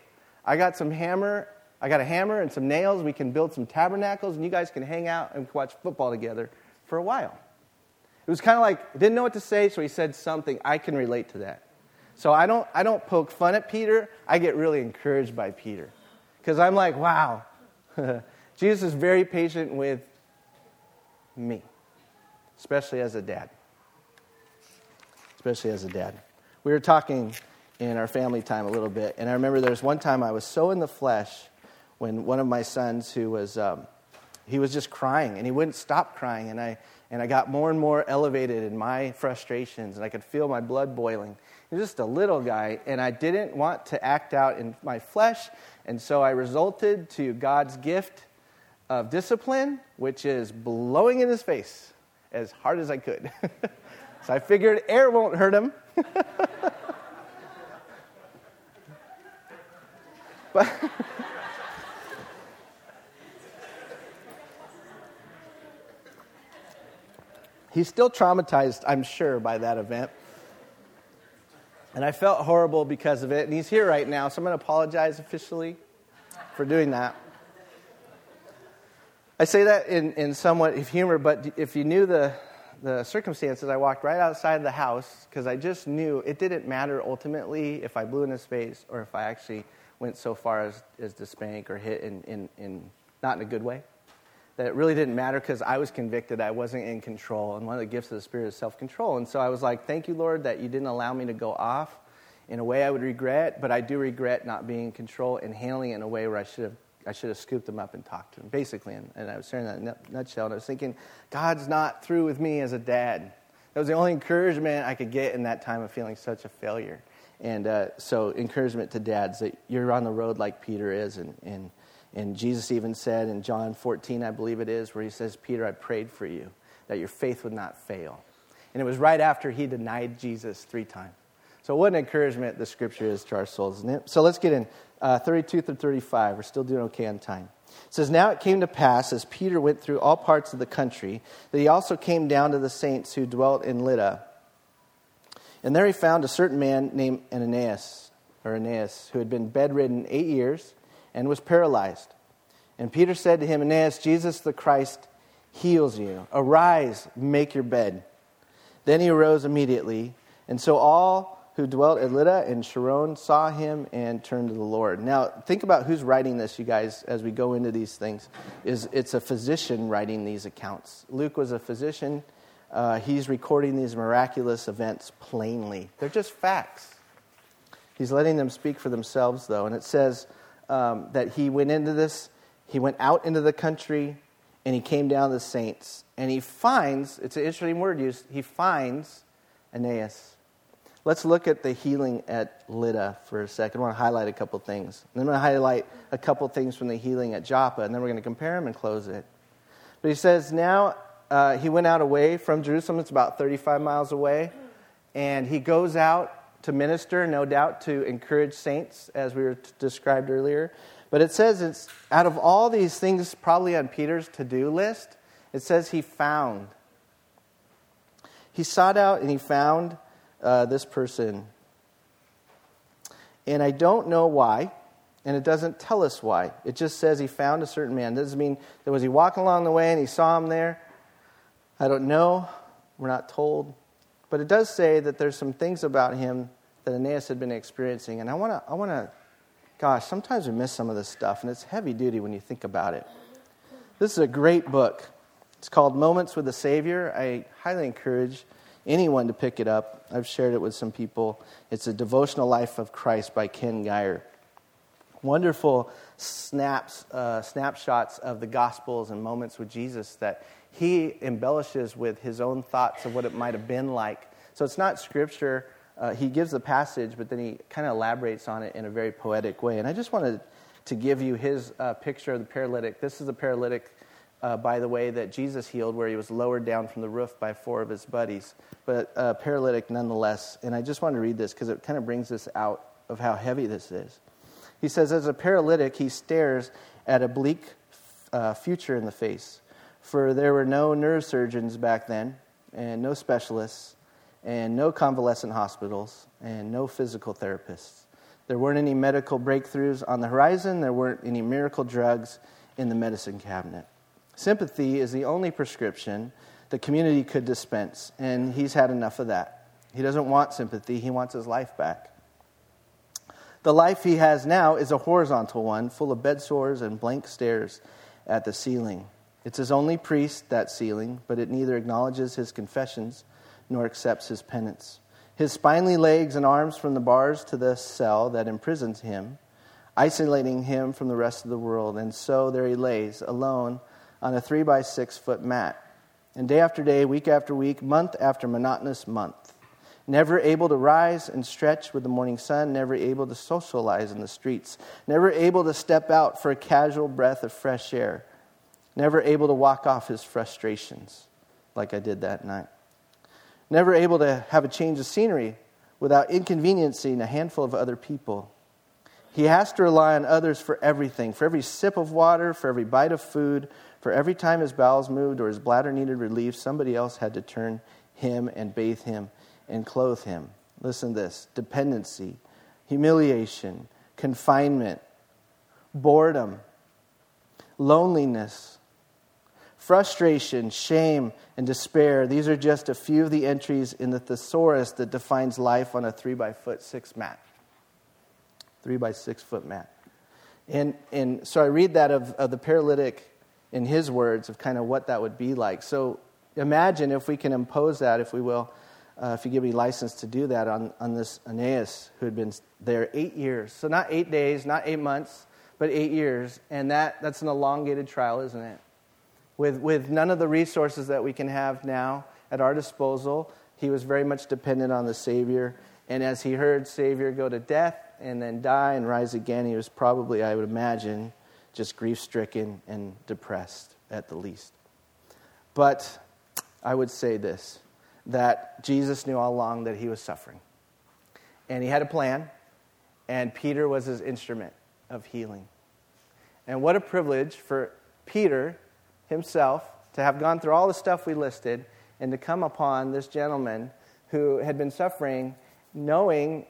S1: I got some hammer I got a hammer and some nails. We can build some tabernacles, and you guys can hang out and watch football together for a while. It was kind of like, didn't know what to say, so he said something. I can relate to that. So I don't, I don't poke fun at Peter. I get really encouraged by Peter. Because I'm like, wow, [LAUGHS] Jesus is very patient with me, especially as a dad. Especially as a dad. We were talking in our family time a little bit, and I remember there was one time I was so in the flesh when one of my sons, who was um, he was just crying and he wouldn't stop crying. And I, and I got more and more elevated in my frustrations and I could feel my blood boiling. He was just a little guy and I didn't want to act out in my flesh. And so I resulted to God's gift of discipline, which is blowing in his face as hard as I could. [LAUGHS] so I figured air won't hurt him. [LAUGHS] but. [LAUGHS] He's still traumatized, I'm sure, by that event. And I felt horrible because of it. And he's here right now, so I'm going to apologize officially for doing that. I say that in, in somewhat of humor, but if you knew the, the circumstances, I walked right outside the house because I just knew it didn't matter ultimately if I blew in his face or if I actually went so far as, as to spank or hit in, in, in not in a good way. That it really didn't matter because I was convicted. I wasn't in control. And one of the gifts of the Spirit is self control. And so I was like, thank you, Lord, that you didn't allow me to go off in a way I would regret, but I do regret not being in control and handling it in a way where I should have I should have scooped them up and talked to them, basically. And, and I was sharing that in that nutshell. And I was thinking, God's not through with me as a dad. That was the only encouragement I could get in that time of feeling such a failure. And uh, so, encouragement to dads that you're on the road like Peter is. And, and, and Jesus even said in John 14, I believe it is, where he says, Peter, I prayed for you that your faith would not fail. And it was right after he denied Jesus three times. So, what an encouragement the scripture is to our souls, isn't it? So, let's get in uh, 32 through 35. We're still doing okay on time. It says, Now it came to pass, as Peter went through all parts of the country, that he also came down to the saints who dwelt in Lydda. And there he found a certain man named Ananias, or Aeneas, who had been bedridden eight years and was paralyzed. And Peter said to him, Aeneas, Jesus the Christ heals you. Arise, make your bed. Then he arose immediately. And so all who dwelt at Lydda and Sharon saw him and turned to the Lord. Now, think about who's writing this, you guys, as we go into these things. Is It's a physician writing these accounts. Luke was a physician. Uh, he's recording these miraculous events plainly. They're just facts. He's letting them speak for themselves, though. And it says um, that he went into this, he went out into the country, and he came down to the saints. And he finds, it's an interesting word used, he finds Aeneas. Let's look at the healing at Lydda for a second. I want to highlight a couple things. And then I'm going to highlight a couple things from the healing at Joppa, and then we're going to compare them and close it. But he says, now uh, he went out away from Jerusalem. It's about 35 miles away. And he goes out to minister, no doubt, to encourage saints, as we were t- described earlier. But it says it's out of all these things, probably on Peter's to do list, it says he found. He sought out and he found uh, this person. And I don't know why, and it doesn't tell us why. It just says he found a certain man. Doesn't mean that was he walking along the way and he saw him there. I don't know. We're not told. But it does say that there's some things about him that Aeneas had been experiencing. And I want to, I want to, gosh, sometimes we miss some of this stuff, and it's heavy duty when you think about it. This is a great book. It's called Moments with the Savior. I highly encourage anyone to pick it up. I've shared it with some people. It's a devotional life of Christ by Ken Gire. Wonderful snaps, uh, snapshots of the Gospels and moments with Jesus that he embellishes with his own thoughts of what it might have been like. So it's not scripture. Uh, he gives the passage, but then he kind of elaborates on it in a very poetic way. And I just wanted to give you his uh, picture of the paralytic. This is a paralytic uh, by the way, that Jesus healed, where he was lowered down from the roof by four of his buddies, but uh, paralytic nonetheless. And I just wanted to read this because it kind of brings this out of how heavy this is. He says, As a paralytic, he stares at a bleak uh, future in the face, for there were no neurosurgeons back then, and no specialists, and no convalescent hospitals, and no physical therapists. There weren't any medical breakthroughs on the horizon, there weren't any miracle drugs in the medicine cabinet. Sympathy is the only prescription the community could dispense, and he's had enough of that. He doesn't want sympathy, he wants his life back. The life he has now is a horizontal one, full of bed sores and blank stares at the ceiling. It's his only priest, that ceiling, but it neither acknowledges his confessions nor accepts his penance. His spindly legs and arms from the bars to the cell that imprisons him, isolating him from the rest of the world, and so there he lays, alone on a three by six foot mat. And day after day, week after week, month after monotonous month. Never able to rise and stretch with the morning sun, never able to socialize in the streets, never able to step out for a casual breath of fresh air, never able to walk off his frustrations like I did that night, never able to have a change of scenery without inconveniencing a handful of other people. He has to rely on others for everything for every sip of water, for every bite of food, for every time his bowels moved or his bladder needed relief, somebody else had to turn him and bathe him and clothe him. Listen to this dependency, humiliation, confinement, boredom, loneliness, frustration, shame, and despair. These are just a few of the entries in the thesaurus that defines life on a three by foot six mat. Three by six foot mat. And, and so I read that of, of the paralytic in his words of kind of what that would be like. So imagine if we can impose that, if we will, uh, if you give me license to do that on, on this Aeneas who had been there eight years. So not eight days, not eight months, but eight years. And that, that's an elongated trial, isn't it? With, with none of the resources that we can have now at our disposal, he was very much dependent on the Savior. And as he heard Savior go to death and then die and rise again, he was probably, I would imagine, just grief stricken and depressed at the least. But I would say this that Jesus knew all along that he was suffering. And he had a plan, and Peter was his instrument of healing. And what a privilege for Peter himself to have gone through all the stuff we listed and to come upon this gentleman who had been suffering, knowing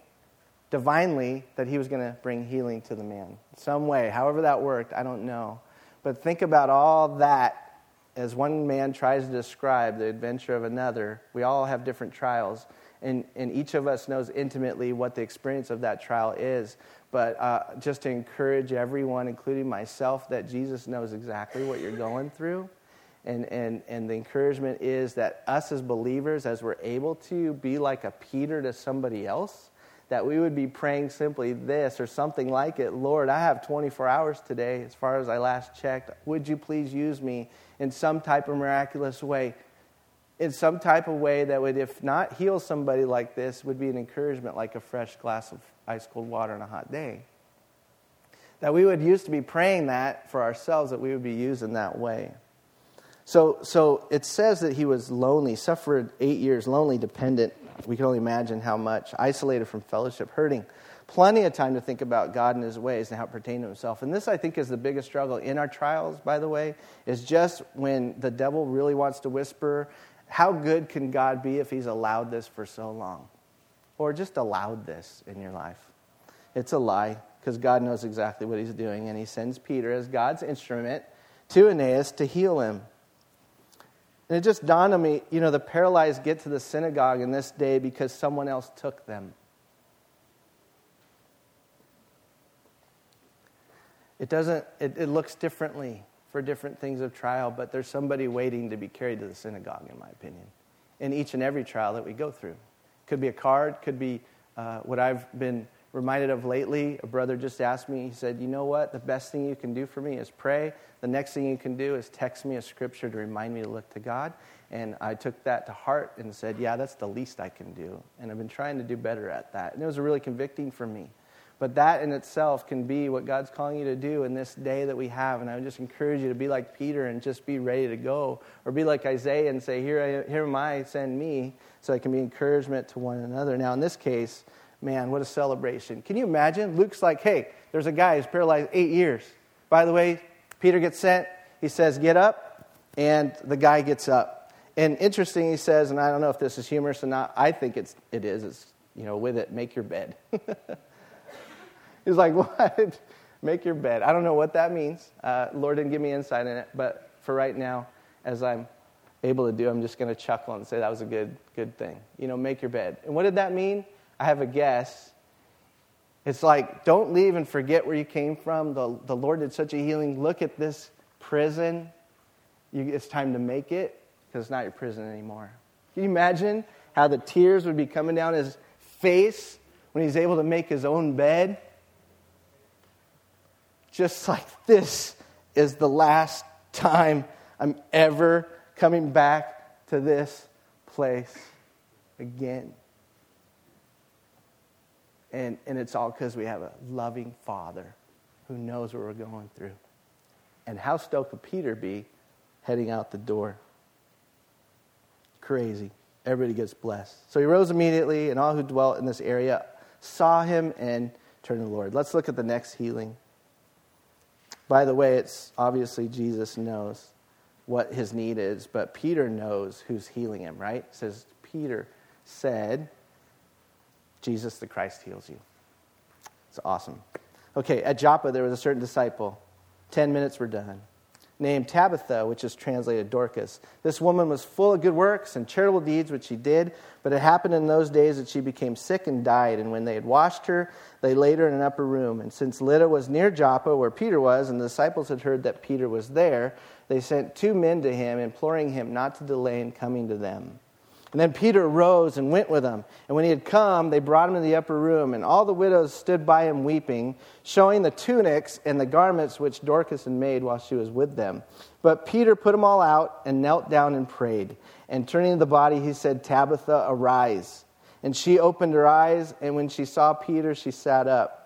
S1: divinely that he was going to bring healing to the man. Some way, however that worked, I don't know. But think about all that as one man tries to describe the adventure of another, we all have different trials, and, and each of us knows intimately what the experience of that trial is. But uh, just to encourage everyone, including myself, that Jesus knows exactly what you're going through. And, and, and the encouragement is that us as believers, as we're able to be like a Peter to somebody else, that we would be praying simply this or something like it Lord, I have 24 hours today, as far as I last checked. Would you please use me in some type of miraculous way? In some type of way that would, if not heal somebody like this, would be an encouragement like a fresh glass of ice cold water on a hot day. That we would used to be praying that for ourselves, that we would be used in that way. So, so it says that he was lonely, suffered eight years, lonely, dependent, we can only imagine how much. Isolated from fellowship, hurting. Plenty of time to think about God and his ways and how it pertained to himself. And this, I think, is the biggest struggle in our trials, by the way, is just when the devil really wants to whisper, how good can God be if he's allowed this for so long? Or just allowed this in your life? It's a lie because God knows exactly what he's doing, and he sends Peter as God's instrument to Aeneas to heal him. And it just dawned on me you know, the paralyzed get to the synagogue in this day because someone else took them. It doesn't, it, it looks differently for different things of trial, but there's somebody waiting to be carried to the synagogue, in my opinion, in each and every trial that we go through. Could be a card, could be uh, what I've been reminded of lately. A brother just asked me, he said, You know what? The best thing you can do for me is pray. The next thing you can do is text me a scripture to remind me to look to God. And I took that to heart and said, Yeah, that's the least I can do. And I've been trying to do better at that. And it was really convicting for me. But that in itself can be what God's calling you to do in this day that we have. And I would just encourage you to be like Peter and just be ready to go. Or be like Isaiah and say, Here, I, here am I, send me, so I can be encouragement to one another. Now, in this case, Man, what a celebration. Can you imagine? Luke's like, hey, there's a guy who's paralyzed eight years. By the way, Peter gets sent. He says, get up. And the guy gets up. And interesting, he says, and I don't know if this is humorous or not. I think it's, it is. It's, you know, with it, make your bed. [LAUGHS] He's like, [LAUGHS] what? make your bed. I don't know what that means. Uh, Lord didn't give me insight in it. But for right now, as I'm able to do, I'm just going to chuckle and say that was a good, good thing. You know, make your bed. And what did that mean? I have a guess. It's like, don't leave and forget where you came from. The, the Lord did such a healing. Look at this prison. You, it's time to make it because it's not your prison anymore. Can you imagine how the tears would be coming down his face when he's able to make his own bed? Just like this is the last time I'm ever coming back to this place again. And, and it's all because we have a loving Father who knows what we're going through. And how stoked would Peter be heading out the door? Crazy. Everybody gets blessed. So he rose immediately, and all who dwelt in this area saw him and turned to the Lord. Let's look at the next healing. By the way, it's obviously Jesus knows what his need is, but Peter knows who's healing him, right? It says Peter said, Jesus the Christ heals you. It's awesome. Okay, at Joppa, there was a certain disciple. Ten minutes were done. Named Tabitha, which is translated Dorcas. This woman was full of good works and charitable deeds, which she did, but it happened in those days that she became sick and died. And when they had washed her, they laid her in an upper room. And since Lydda was near Joppa, where Peter was, and the disciples had heard that Peter was there, they sent two men to him, imploring him not to delay in coming to them. And then Peter rose and went with them. And when he had come, they brought him to the upper room, and all the widows stood by him weeping, showing the tunics and the garments which Dorcas had made while she was with them. But Peter put them all out and knelt down and prayed. And turning to the body, he said, Tabitha, arise. And she opened her eyes, and when she saw Peter, she sat up.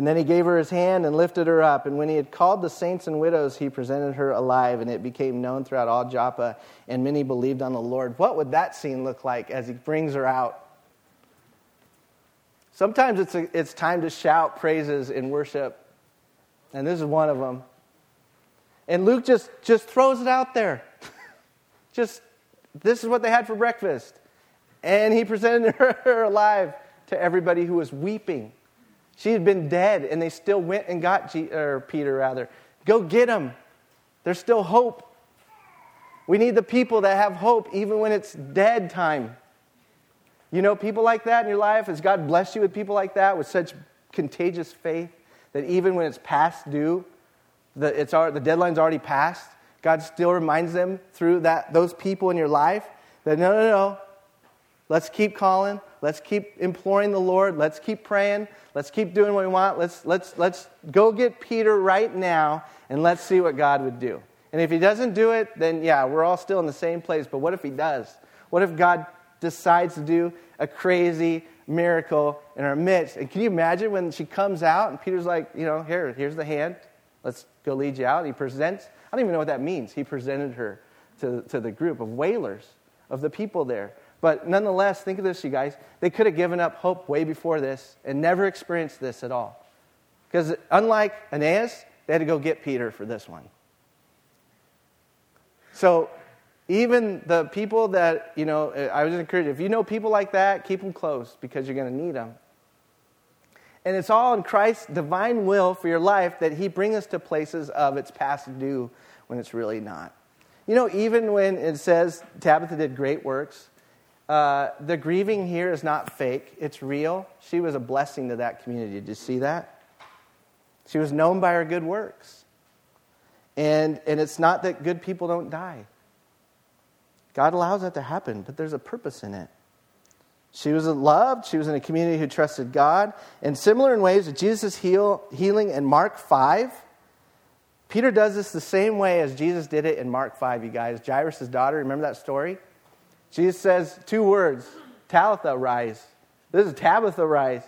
S1: And then he gave her his hand and lifted her up. And when he had called the saints and widows, he presented her alive, and it became known throughout all Joppa, and many believed on the Lord. What would that scene look like as he brings her out? Sometimes it's, a, it's time to shout praises in worship, and this is one of them. And Luke just, just throws it out there. [LAUGHS] just, this is what they had for breakfast. And he presented [LAUGHS] her alive to everybody who was weeping. She had been dead, and they still went and got G- or Peter, rather. Go get him. There's still hope. We need the people that have hope even when it's dead time. You know people like that in your life? Has God blessed you with people like that with such contagious faith that even when it's past due, the, it's, the deadline's already passed, God still reminds them through that, those people in your life that no, no, no, let's keep calling, Let's keep imploring the Lord. Let's keep praying. Let's keep doing what we want. Let's, let's, let's go get Peter right now and let's see what God would do. And if he doesn't do it, then yeah, we're all still in the same place. But what if he does? What if God decides to do a crazy miracle in our midst? And can you imagine when she comes out and Peter's like, you know, here, here's the hand. Let's go lead you out. He presents, I don't even know what that means. He presented her to, to the group of wailers, of the people there. But nonetheless, think of this, you guys. They could have given up hope way before this and never experienced this at all. Because unlike Aeneas, they had to go get Peter for this one. So even the people that, you know, I was encouraged, if you know people like that, keep them close because you're going to need them. And it's all in Christ's divine will for your life that He brings us to places of its past due when it's really not. You know, even when it says Tabitha did great works, uh, the grieving here is not fake, it's real. She was a blessing to that community. Did you see that? She was known by her good works. And, and it's not that good people don't die. God allows that to happen, but there's a purpose in it. She was loved. She was in a community who trusted God. And similar in ways to Jesus' heal, healing in Mark 5, Peter does this the same way as Jesus did it in Mark 5, you guys. Jairus' daughter, remember that story? Jesus says two words Talitha, rise. This is Tabitha, rise.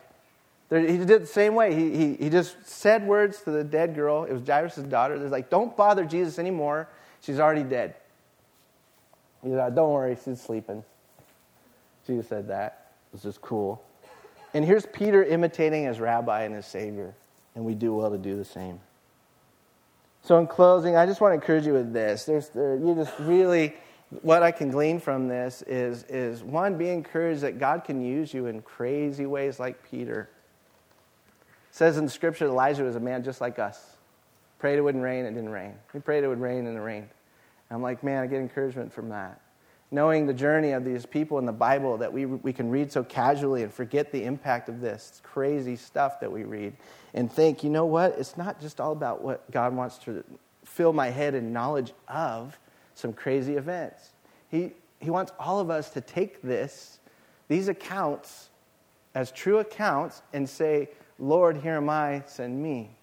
S1: He did the same way. He, he, he just said words to the dead girl. It was Jairus' daughter. They're like, don't bother Jesus anymore. She's already dead. He's like, don't worry, she's sleeping. Jesus said that. It was just cool. And here's Peter imitating his rabbi and his Savior. And we do well to do the same. So, in closing, I just want to encourage you with this. There's, there, you just really what I can glean from this is, is one, be encouraged that God can use you in crazy ways like Peter. It says in scripture Elijah was a man just like us. Prayed it wouldn't rain, it didn't rain. He prayed it would rain, and it rained. And I'm like, man, I get encouragement from that. Knowing the journey of these people in the Bible that we, we can read so casually and forget the impact of this crazy stuff that we read and think, you know what? It's not just all about what God wants to fill my head in knowledge of some crazy events. He, he wants all of us to take this, these accounts, as true accounts and say, Lord, here am I, send me.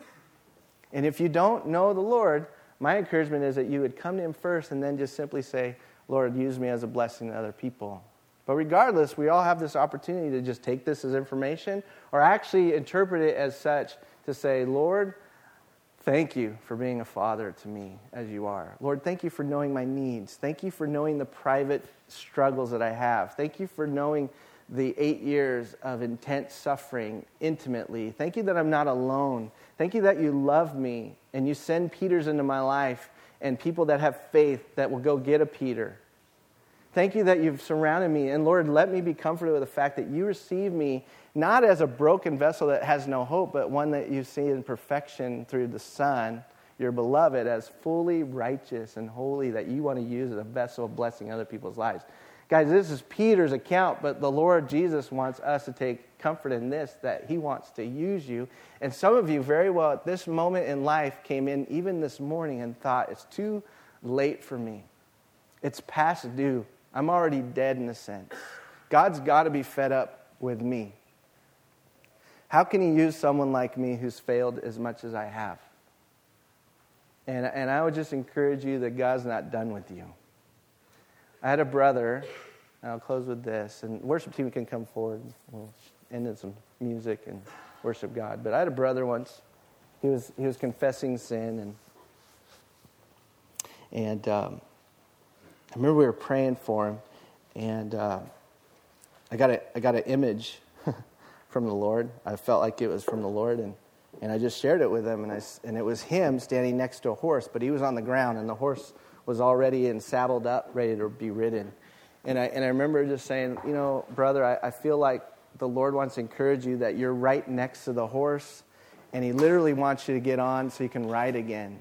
S1: And if you don't know the Lord, My encouragement is that you would come to Him first and then just simply say, Lord, use me as a blessing to other people. But regardless, we all have this opportunity to just take this as information or actually interpret it as such to say, Lord, thank you for being a father to me as you are. Lord, thank you for knowing my needs. Thank you for knowing the private struggles that I have. Thank you for knowing the eight years of intense suffering intimately. Thank you that I'm not alone. Thank you that you love me and you send Peters into my life and people that have faith that will go get a Peter Thank you that you've surrounded me. And Lord, let me be comforted with the fact that you receive me not as a broken vessel that has no hope, but one that you see in perfection through the Son, your beloved, as fully righteous and holy that you want to use as a vessel of blessing other people's lives. Guys, this is Peter's account, but the Lord Jesus wants us to take comfort in this that he wants to use you. And some of you, very well, at this moment in life, came in even this morning and thought, it's too late for me. It's past due. I'm already dead in a sense. God's got to be fed up with me. How can He use someone like me who's failed as much as I have? And, and I would just encourage you that God's not done with you. I had a brother, and I'll close with this, and worship team can come forward. We'll end in some music and worship God. But I had a brother once. He was, he was confessing sin, and, and um, I remember we were praying for him, and uh, I got a I got an image [LAUGHS] from the Lord. I felt like it was from the Lord, and and I just shared it with him, and I and it was him standing next to a horse, but he was on the ground, and the horse was already and saddled up, ready to be ridden. And I and I remember just saying, you know, brother, I, I feel like the Lord wants to encourage you that you're right next to the horse, and He literally wants you to get on so you can ride again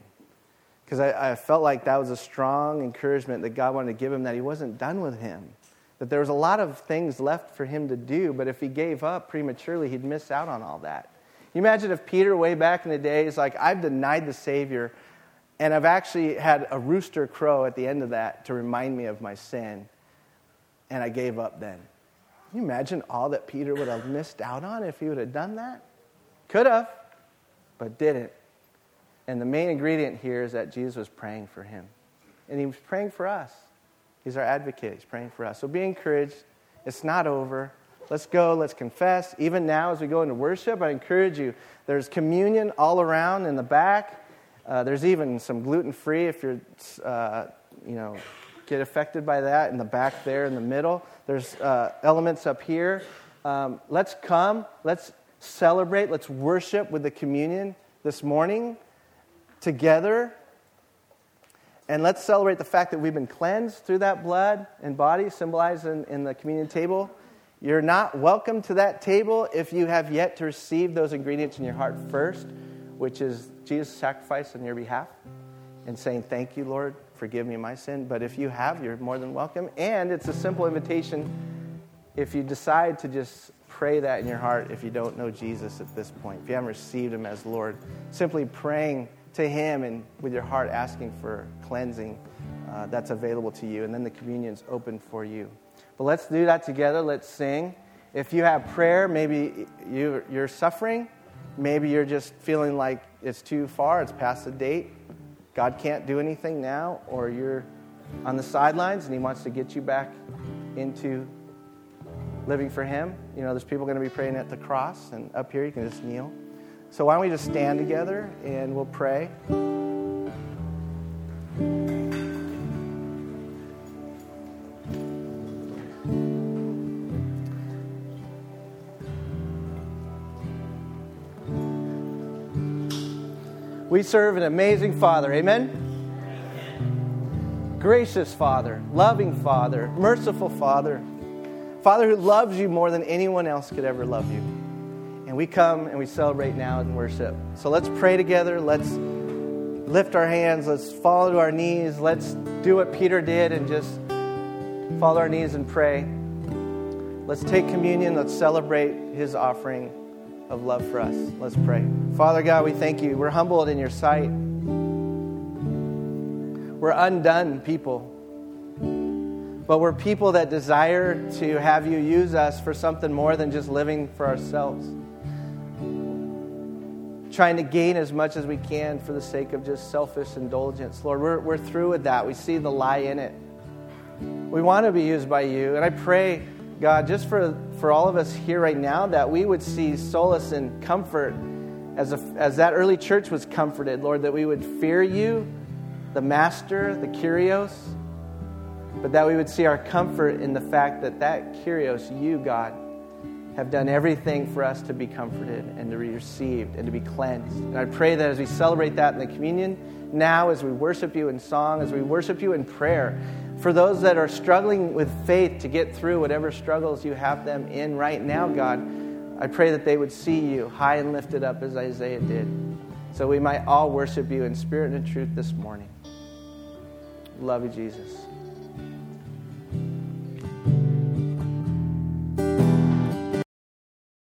S1: because I, I, felt like that was a strong encouragement that God wanted to give him that he wasn't done with him. That there was a lot of things left for him to do, but if he gave up prematurely, he'd miss out on all that. You imagine if Peter, way back in the days, like, I've denied the Savior, and I've actually had a rooster crow at the end of that to remind me of my sin, and I gave up then. Can you imagine all that Peter would have missed out on if he would have done that? Could have, but didn't. And the main ingredient here is that Jesus was praying for him. And he was praying for us. He's our advocate. He's praying for us. So be encouraged. It's not over. Let's go. Let's confess. Even now, as we go into worship, I encourage you. There's communion all around in the back. Uh, there's even some gluten free if you're, uh, you know, get affected by that in the back there in the middle. There's uh, elements up here. Um, let's come. Let's celebrate. Let's worship with the communion this morning together. And let's celebrate the fact that we've been cleansed through that blood and body symbolized in, in the communion table. You're not welcome to that table if you have yet to receive those ingredients in your heart first, which is Jesus' sacrifice on your behalf, and saying, Thank you, Lord, forgive me my sin. But if you have, you're more than welcome. And it's a simple invitation if you decide to just pray that in your heart if you don't know Jesus at this point, if you haven't received him as Lord, simply praying to Him and with your heart asking for cleansing, uh, that's available to you. And then the communion's open for you. But let's do that together. Let's sing. If you have prayer, maybe you, you're suffering. Maybe you're just feeling like it's too far, it's past the date. God can't do anything now, or you're on the sidelines and He wants to get you back into living for Him. You know, there's people going to be praying at the cross, and up here you can just kneel. So, why don't we just stand together and we'll pray? We serve an amazing Father. Amen? Gracious Father, loving Father, merciful Father, Father who loves you more than anyone else could ever love you. And we come and we celebrate now in worship. So let's pray together. Let's lift our hands. Let's fall to our knees. Let's do what Peter did and just fall to our knees and pray. Let's take communion. Let's celebrate his offering of love for us. Let's pray. Father God, we thank you. We're humbled in your sight. We're undone people. But we're people that desire to have you use us for something more than just living for ourselves trying to gain as much as we can for the sake of just selfish indulgence. Lord, we're, we're through with that. We see the lie in it. We want to be used by you. And I pray, God, just for, for all of us here right now, that we would see solace and comfort as, a, as that early church was comforted, Lord, that we would fear you, the Master, the Kyrios, but that we would see our comfort in the fact that that Kyrios, you, God, have done everything for us to be comforted and to be received and to be cleansed. And I pray that as we celebrate that in the communion, now as we worship you in song, as we worship you in prayer, for those that are struggling with faith to get through whatever struggles you have them in right now, God, I pray that they would see you high and lifted up as Isaiah did. So we might all worship you in spirit and in truth this morning. Love you, Jesus.